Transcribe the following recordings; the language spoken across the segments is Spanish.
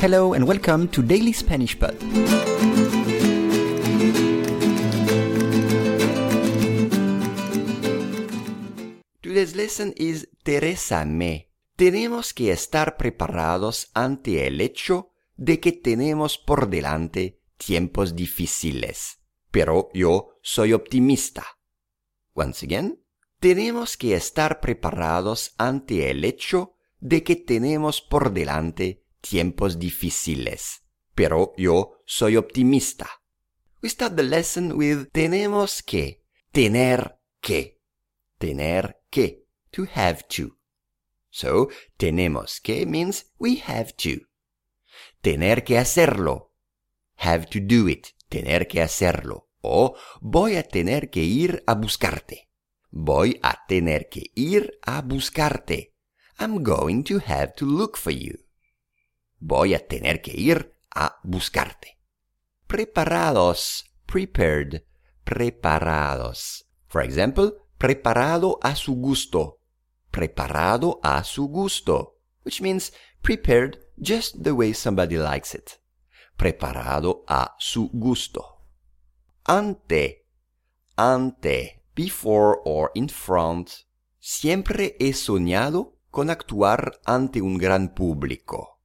Hello and welcome to Daily Spanish Pod. Today's lesson is Teresa me. Tenemos que estar preparados ante el hecho de que tenemos por delante tiempos difíciles. Pero yo soy optimista. Once again, tenemos que estar preparados ante el hecho de que tenemos por delante tiempos difíciles. Pero yo soy optimista. We start the lesson with tenemos que, tener que, tener que, to have to. So, tenemos que means we have to. Tener que hacerlo. Have to do it. Tener que hacerlo. O voy a tener que ir a buscarte. Voy a tener que ir a buscarte. I'm going to have to look for you. Voy a tener que ir a buscarte. Preparados. Prepared. Preparados. For example, preparado a su gusto. Preparado a su gusto. Which means prepared just the way somebody likes it. Preparado a su gusto. Ante. Ante. Before or in front. Siempre he soñado con actuar ante un gran público.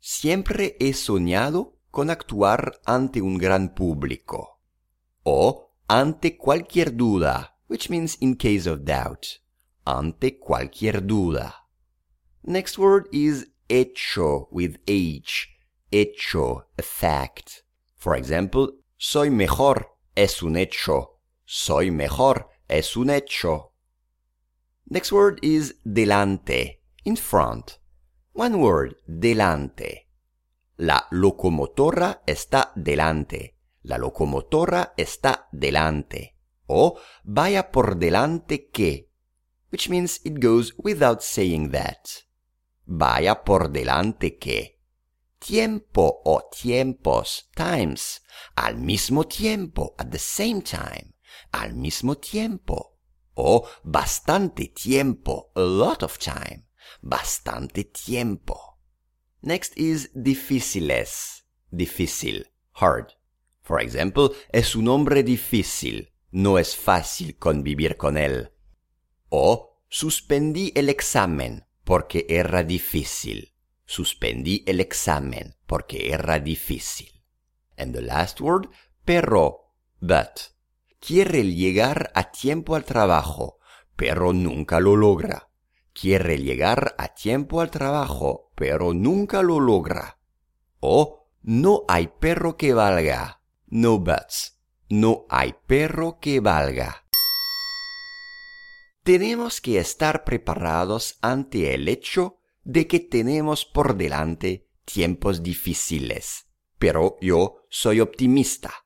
Siempre he soñado con actuar ante un gran público. O ante cualquier duda, which means in case of doubt. Ante cualquier duda. Next word is hecho with H. Hecho, a fact. For example, soy mejor es un hecho. Soy mejor es un hecho. Next word is delante, in front. One word, delante. La locomotora está delante. La locomotora está delante. O vaya por delante que, which means it goes without saying that. Vaya por delante que. Tiempo o tiempos, times. Al mismo tiempo, at the same time. Al mismo tiempo. O bastante tiempo, a lot of time. Bastante tiempo. Next is difíciles. Difícil, hard. For example, es un hombre difícil. No es fácil convivir con él. O suspendí el examen porque era difícil. Suspendí el examen porque era difícil. And the last word, pero, but. Quiere llegar a tiempo al trabajo, pero nunca lo logra. Quiere llegar a tiempo al trabajo, pero nunca lo logra. O no hay perro que valga. No buts. No hay perro que valga. Tenemos que estar preparados ante el hecho de que tenemos por delante tiempos difíciles. Pero yo soy optimista.